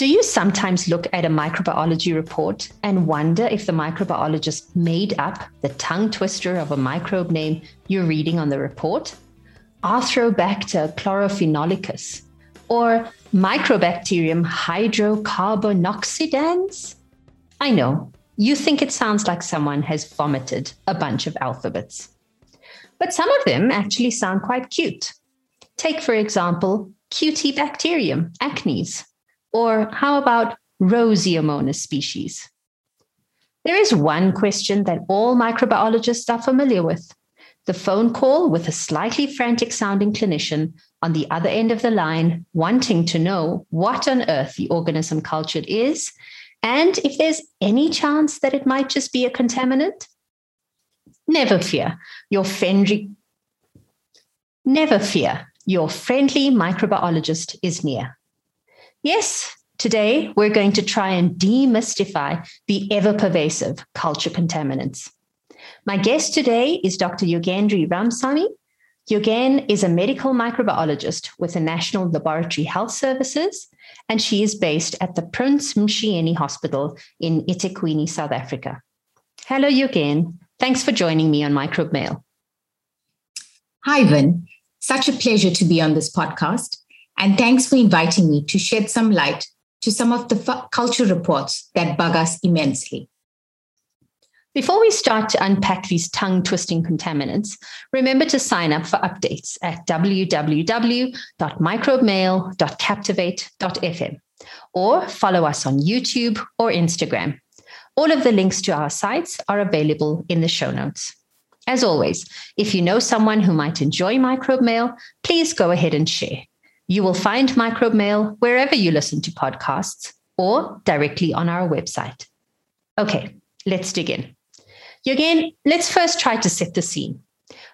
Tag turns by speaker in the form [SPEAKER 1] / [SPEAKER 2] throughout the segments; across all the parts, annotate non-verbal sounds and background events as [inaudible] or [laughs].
[SPEAKER 1] Do you sometimes look at a microbiology report and wonder if the microbiologist made up the tongue twister of a microbe name you're reading on the report? Arthrobacter chlorophenolicus or Microbacterium hydrocarbonoxydans? I know, you think it sounds like someone has vomited a bunch of alphabets. But some of them actually sound quite cute. Take, for example, Cutibacterium acnes or how about Roseomonas species? There is one question that all microbiologists are familiar with the phone call with a slightly frantic sounding clinician on the other end of the line wanting to know what on earth the organism cultured is and if there's any chance that it might just be a contaminant. Never fear, your friendly Never fear, your friendly microbiologist is near. Yes, today we're going to try and demystify the ever pervasive culture contaminants. My guest today is Dr. Yogandree Ramsamy. Yogen is a medical microbiologist with the National Laboratory Health Services, and she is based at the Prince Mshiyeni Hospital in eThekwini, South Africa. Hello, Yogen. Thanks for joining me on Microbe Mail.
[SPEAKER 2] Hi, Vin. Such a pleasure to be on this podcast. And thanks for inviting me to shed some light to some of the f- culture reports that bug us immensely.
[SPEAKER 1] Before we start to unpack these tongue twisting contaminants, remember to sign up for updates at www.microbemail.captivate.fm or follow us on YouTube or Instagram. All of the links to our sites are available in the show notes. As always, if you know someone who might enjoy Microbe Mail, please go ahead and share. You will find Microbe Mail wherever you listen to podcasts or directly on our website. Okay, let's dig in. Again, let's first try to set the scene.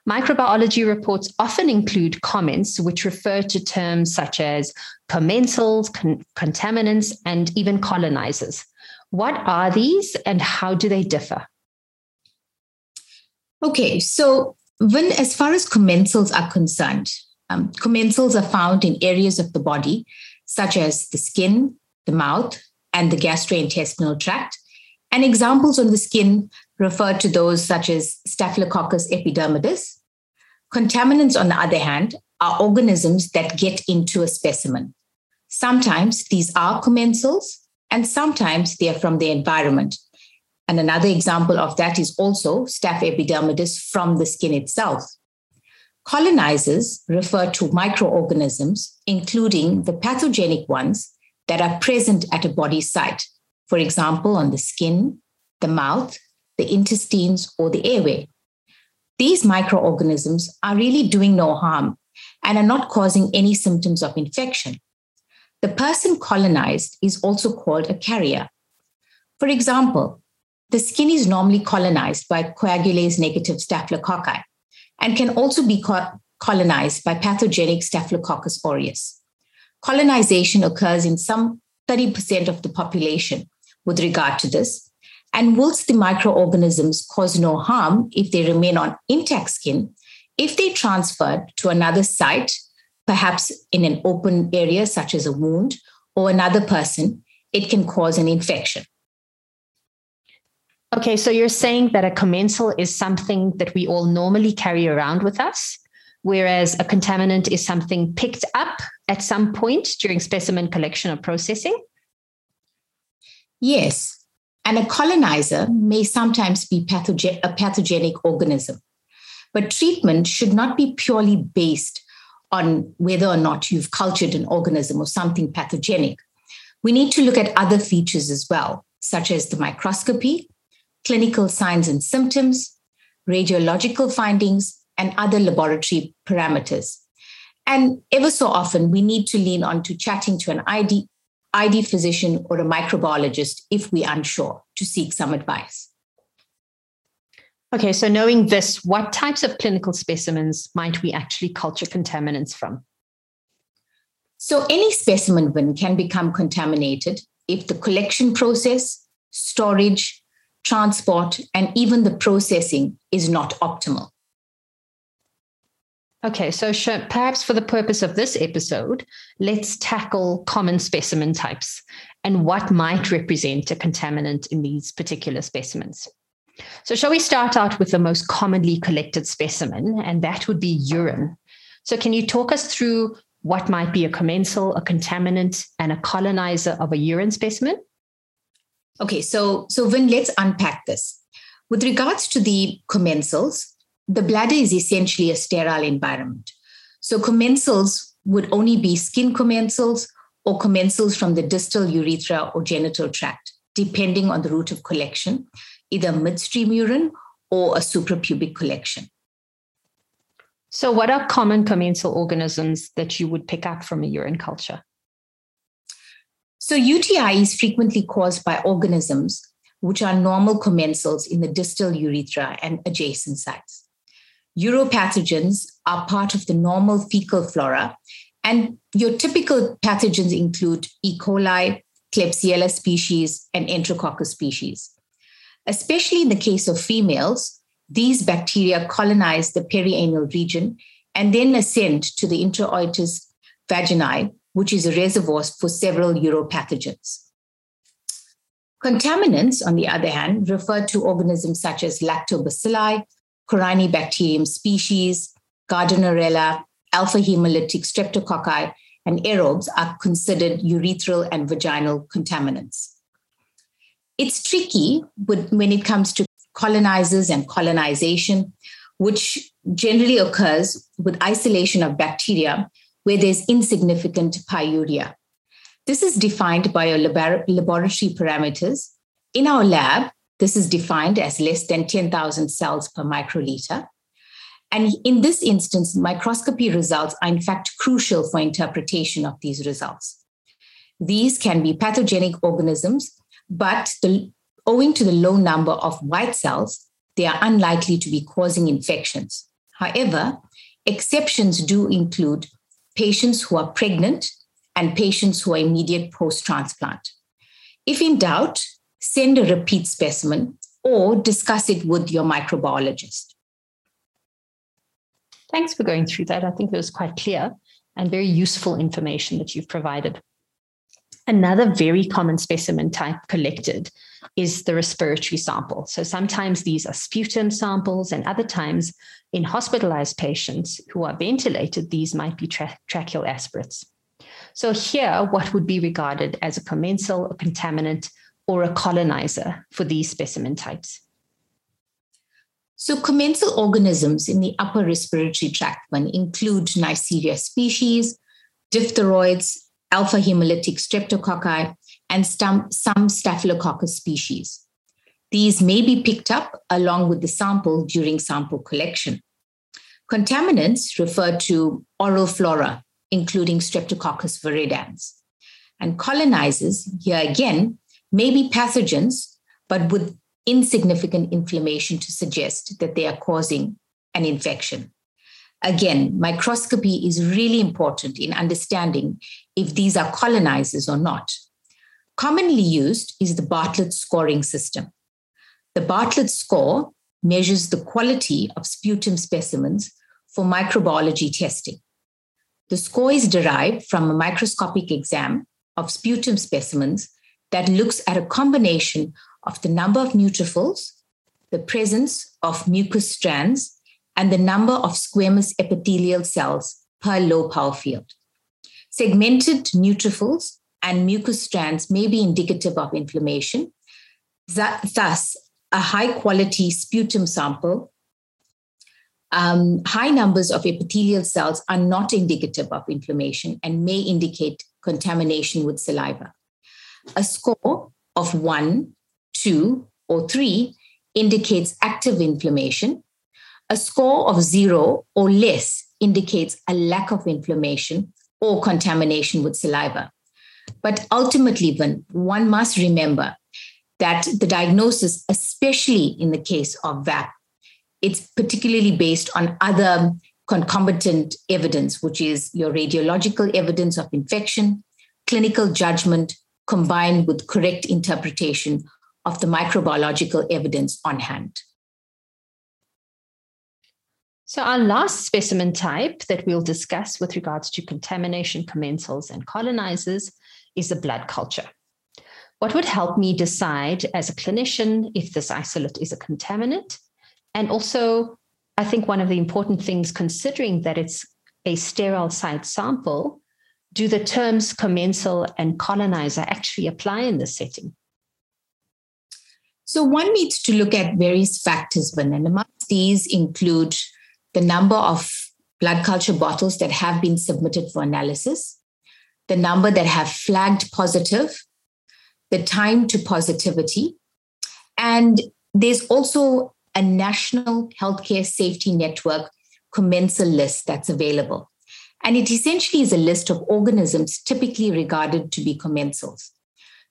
[SPEAKER 1] Microbiology reports often include comments which refer to terms such as commensals, con- contaminants, and even colonizers. What are these and how do they differ?
[SPEAKER 2] Okay, so when as far as commensals are concerned, um, commensals are found in areas of the body, such as the skin, the mouth, and the gastrointestinal tract. And examples on the skin refer to those such as Staphylococcus epidermidis. Contaminants, on the other hand, are organisms that get into a specimen. Sometimes these are commensals, and sometimes they are from the environment. And another example of that is also Staph epidermidis from the skin itself. Colonizers refer to microorganisms, including the pathogenic ones that are present at a body site, for example, on the skin, the mouth, the intestines, or the airway. These microorganisms are really doing no harm and are not causing any symptoms of infection. The person colonized is also called a carrier. For example, the skin is normally colonized by coagulase negative staphylococci, and can also be co- colonized by pathogenic Staphylococcus aureus. Colonization occurs in some 30% of the population with regard to this. And whilst the microorganisms cause no harm if they remain on intact skin, if they transferred to another site, perhaps in an open area such as a wound or another person, it can cause an infection.
[SPEAKER 1] Okay, so you're saying that a commensal is something that we all normally carry around with us, whereas a contaminant is something picked up at some point during specimen collection or processing?
[SPEAKER 2] Yes, and a colonizer may sometimes be a pathogenic organism, but treatment should not be purely based on whether or not you've cultured an organism or something pathogenic. We need to look at other features as well, such as the microscopy, clinical signs and symptoms, radiological findings, and other laboratory parameters. And ever so often, we need to lean on to chatting to an ID, ID physician or a microbiologist if we're unsure to seek some advice.
[SPEAKER 1] Okay, so knowing this, what types of clinical specimens might we actually culture contaminants from?
[SPEAKER 2] So, any specimen bin can become contaminated if the collection process, storage, transport, and even the processing is not optimal.
[SPEAKER 1] Okay, so perhaps for the purpose of this episode, let's tackle common specimen types and what might represent a contaminant in these particular specimens. So, shall we start out with the most commonly collected specimen, and that would be urine? So, can you talk us through what might be a commensal, a contaminant, and a colonizer of a urine specimen?
[SPEAKER 2] Okay, so so Vin, let's unpack this. With regards to the commensals, the bladder is essentially a sterile environment. So commensals would only be skin commensals or commensals from the distal urethra or genital tract, depending on the route of collection, either midstream urine or a suprapubic collection.
[SPEAKER 1] So, what are common commensal organisms that you would pick up from a urine culture?
[SPEAKER 2] So, UTI is frequently caused by organisms which are normal commensals in the distal urethra and adjacent sites. Uropathogens are part of the normal fecal flora, and your typical pathogens include E. coli, Klebsiella species, and Enterococcus species. Especially in the case of females, these bacteria colonize the perianal region and then ascend to the introitus vaginae, which is a reservoir for several uropathogens. Contaminants, on the other hand, refer to organisms such as lactobacilli, Corynebacterium species, Gardnerella, alpha hemolytic streptococci, and aerobes are considered urethral and vaginal contaminants. It's tricky when it comes to colonizers and colonization, which generally occurs with isolation of bacteria where there's insignificant pyuria. This is defined by our laboratory parameters. In our lab, this is defined as less than 10,000 cells per microliter. And in this instance, microscopy results are in fact crucial for interpretation of these results. These can be pathogenic organisms, but the, owing to the low number of white cells, they are unlikely to be causing infections. However, exceptions do include patients who are pregnant and patients who are immediate post transplant. If in doubt, send a repeat specimen or discuss it with your microbiologist.
[SPEAKER 1] Thanks for going through that. I think it was quite clear and very useful information that you've provided. Another very common specimen type collected is the respiratory sample. So sometimes these are sputum samples, and other times in hospitalized patients who are ventilated, these might be tra- tracheal aspirates. So here, what would be regarded as a commensal, a contaminant, or a colonizer for these specimen types?
[SPEAKER 2] So, commensal organisms in the upper respiratory tract one include Neisseria species, diphtheroids, alpha hemolytic streptococci, and some, some staphylococcus species. These may be picked up along with the sample during sample collection. Contaminants refer to oral flora, including Streptococcus viridans. And colonizers, here again, may be pathogens, but with insignificant inflammation to suggest that they are causing an infection. Again, microscopy is really important in understanding if these are colonizers or not. Commonly used is the Bartlett scoring system. The Bartlett score measures the quality of sputum specimens for microbiology testing. The score is derived from a microscopic exam of sputum specimens that looks at a combination of the number of neutrophils, the presence of mucus strands, and the number of squamous epithelial cells per low power field. Segmented neutrophils and mucus strands may be indicative of inflammation. Thus, a high quality sputum sample, um, high numbers of epithelial cells are not indicative of inflammation and may indicate contamination with saliva. A score of one, two, or three indicates active inflammation. A score of zero or less indicates a lack of inflammation or contamination with saliva. But ultimately, one must remember that the diagnosis, especially in the case of VAP, it's particularly based on other concomitant evidence, which is your radiological evidence of infection, clinical judgment, combined with correct interpretation of the microbiological evidence on hand.
[SPEAKER 1] So, our last specimen type that we'll discuss with regards to contamination, commensals, and colonizers is the blood culture. What would help me decide as a clinician if this isolate is a contaminant? And also, I think one of the important things, considering that it's a sterile site sample, do the terms commensal and colonizer actually apply in this setting?
[SPEAKER 2] So, one needs to look at various factors, amongst these include the number of blood culture bottles that have been submitted for analysis, the number that have flagged positive, the time to positivity, and there's also a national healthcare safety network commensal list that's available. And it essentially is a list of organisms typically regarded to be commensals.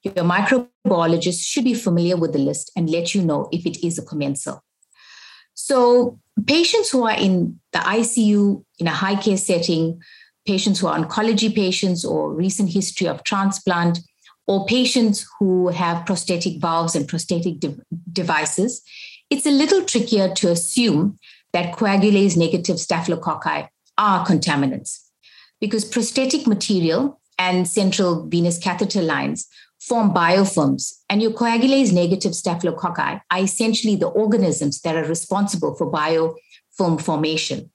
[SPEAKER 2] Your microbiologist should be familiar with the list and let you know if it is a commensal. So, patients who are in the ICU in a high care setting, patients who are oncology patients or recent history of transplant, or patients who have prosthetic valves and prosthetic de- devices, it's a little trickier to assume that coagulase negative staphylococci are contaminants because prosthetic material and central venous catheter lines form biofilms, and your coagulase negative staphylococci are essentially the organisms that are responsible for biofilm formation.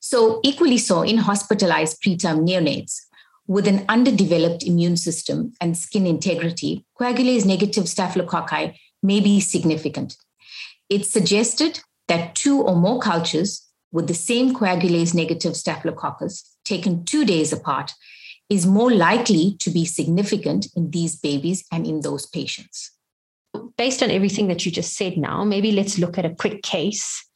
[SPEAKER 2] So, equally so in hospitalized preterm neonates with an underdeveloped immune system and skin integrity, coagulase negative staphylococci may be significant. It's suggested that two or more cultures with the same coagulase negative staphylococcus taken two days apart is more likely to be significant in these babies and in those patients.
[SPEAKER 1] Based on everything that you just said now, maybe let's look at a quick case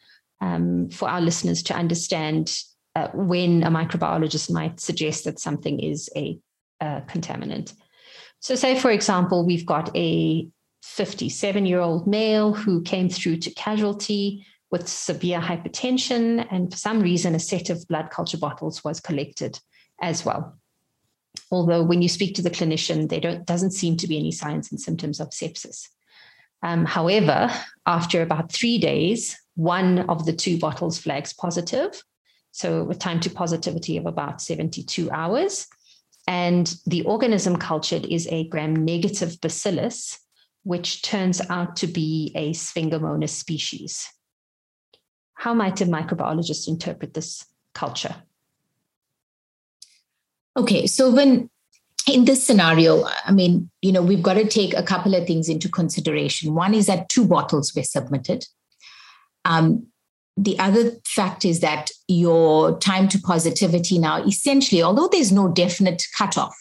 [SPEAKER 1] um, for our listeners to understand uh, when a microbiologist might suggest that something is a, a contaminant. So, say, for example, we've got a 57 year old male who came through to casualty with severe hypertension, and for some reason, a set of blood culture bottles was collected as well although when you speak to the clinician, there doesn't seem to be any signs and symptoms of sepsis. Um, however, after about three days, one of the two bottles flags positive. So, a time to positivity of about 72 hours. And the organism cultured is a gram negative bacillus, which turns out to be a Sphingomonas species. How might a microbiologist interpret this culture?
[SPEAKER 2] Okay, so when in this scenario, I mean, you know, we've got to take a couple of things into consideration. One is that two bottles were submitted. Um, the other fact is that your time to positivity now, essentially, although there's no definite cutoff,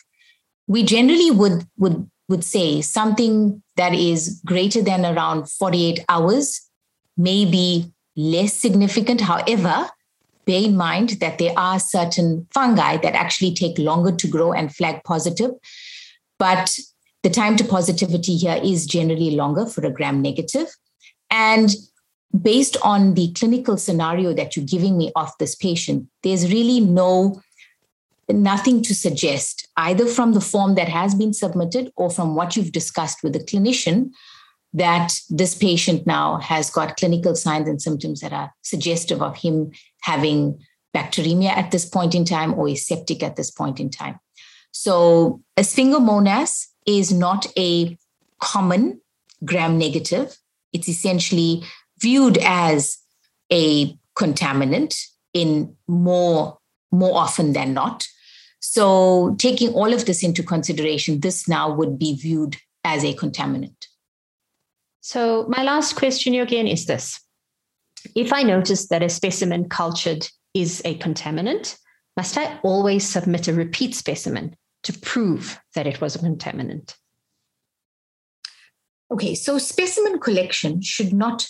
[SPEAKER 2] we generally would would would say something that is greater than around 48 hours may be less significant. However, bear in mind that there are certain fungi that actually take longer to grow and flag positive. But the time to positivity here is generally longer for a gram negative. And based on the clinical scenario that you're giving me of this patient, there's really no nothing to suggest either from the form that has been submitted or from what you've discussed with the clinician that this patient now has got clinical signs and symptoms that are suggestive of him having bacteremia at this point in time or is septic at this point in time. So, a sphingomonas is not a common gram negative. It's essentially viewed as a contaminant in more more often than not. So, taking all of this into consideration, this now would be viewed as a contaminant.
[SPEAKER 1] So, my last question again is this If I notice that a specimen cultured is a contaminant, must I always submit a repeat specimen to prove that it was a contaminant?
[SPEAKER 2] Okay, so specimen collection should not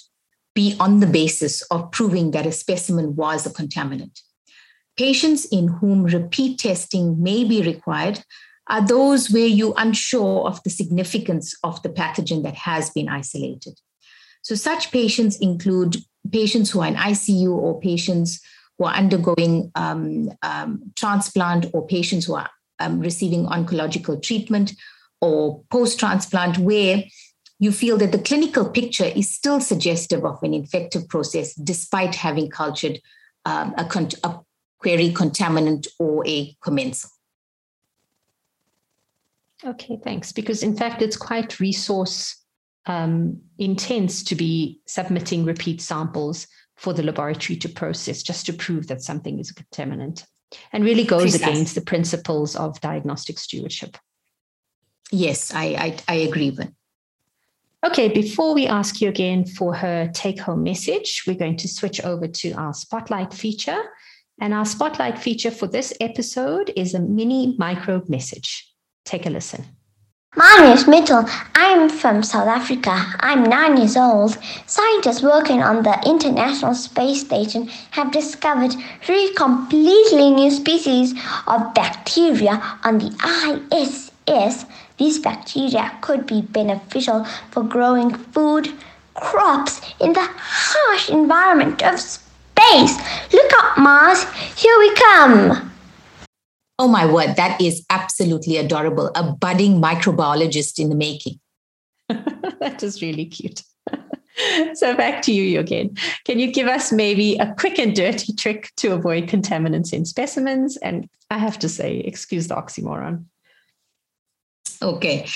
[SPEAKER 2] be on the basis of proving that a specimen was a contaminant. Patients in whom repeat testing may be required are those where you're unsure of the significance of the pathogen that has been isolated. So, such patients include patients who are in ICU or patients who are undergoing um, um, transplant or patients who are um, receiving oncological treatment or post transplant where you feel that the clinical picture is still suggestive of an infective process despite having cultured um, a, con- a query contaminant or a commensal.
[SPEAKER 1] Okay, thanks. Because in fact, it's quite resource um, intense to be submitting repeat samples for the laboratory to process just to prove that something is a contaminant and really goes Precisely. against the principles of diagnostic stewardship.
[SPEAKER 2] Yes, I, I, I agree with.
[SPEAKER 1] Okay, before we ask you again for her take home message, we're going to switch over to our spotlight feature. And our spotlight feature for this episode is a mini microbe message. Take a listen.
[SPEAKER 3] My name is Mitchell. I'm from South Africa. I'm nine years old. Scientists working on the International Space Station have discovered three completely new species of bacteria on the ISS. These bacteria could be beneficial for growing food crops in the harsh environment of space. Look up, Mars. Here we come.
[SPEAKER 2] Oh my word, that is absolutely adorable. A budding microbiologist in the making. [laughs]
[SPEAKER 1] that is really cute. [laughs] so back to you again. Can you give us maybe a quick and dirty trick to avoid contaminants in specimens? And I have to say, excuse the oxymoron.
[SPEAKER 2] Okay.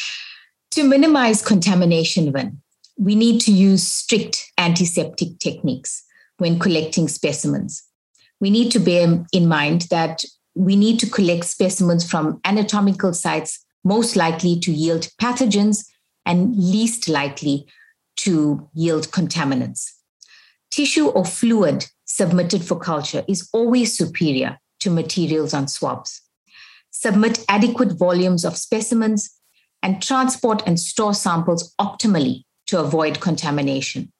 [SPEAKER 2] To minimize contamination, when we need to use strict antiseptic techniques when collecting specimens. We need to bear in mind that we need to collect specimens from anatomical sites most likely to yield pathogens and least likely to yield contaminants. Tissue or fluid submitted for culture is always superior to materials on swabs. Submit adequate volumes of specimens and transport and store samples optimally to avoid contamination.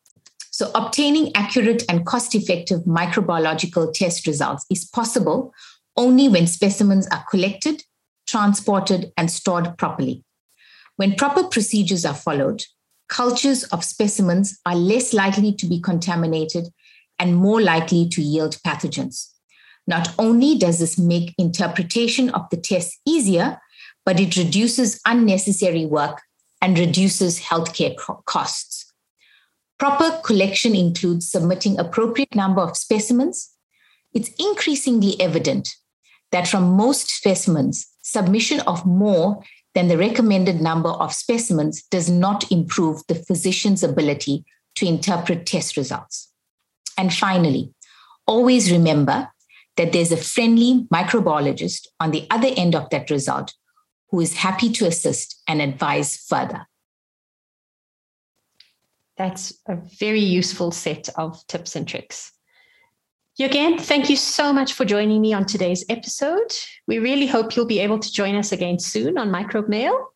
[SPEAKER 2] So, obtaining accurate and cost effective microbiological test results is possible only when specimens are collected, transported, and stored properly. When proper procedures are followed, cultures of specimens are less likely to be contaminated and more likely to yield pathogens. Not only does this make interpretation of the test easier, but it reduces unnecessary work and reduces healthcare costs. Proper collection includes submitting appropriate number of specimens. It's increasingly evident that from most specimens, submission of more than the recommended number of specimens does not improve the physician's ability to interpret test results. And finally, always remember that there's a friendly microbiologist on the other end of that result who is happy to assist and advise further.
[SPEAKER 1] That's a very useful set of tips and tricks. Again, thank you so much for joining me on today's episode. We really hope you'll be able to join us again soon on Microbe Mail.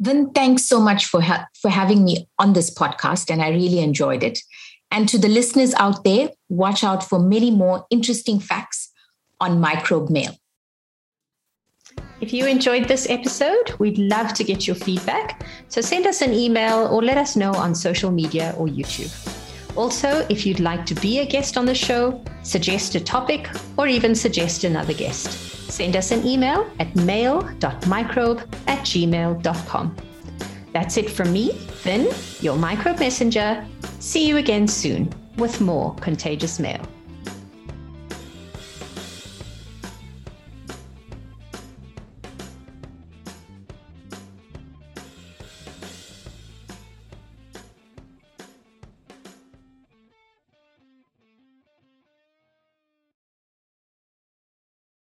[SPEAKER 2] Then thanks so much for, ha- for having me on this podcast, and I really enjoyed it. And to the listeners out there, watch out for many more interesting facts on Microbe Mail.
[SPEAKER 1] If you enjoyed this episode, we'd love to get your feedback. So send us an email or let us know on social media or YouTube. Also, if you'd like to be a guest on the show, suggest a topic, or even suggest another guest, send us an email at mail.microbe at gmail.com. That's it from me, Vin, your microbe messenger. See you again soon with more contagious mail.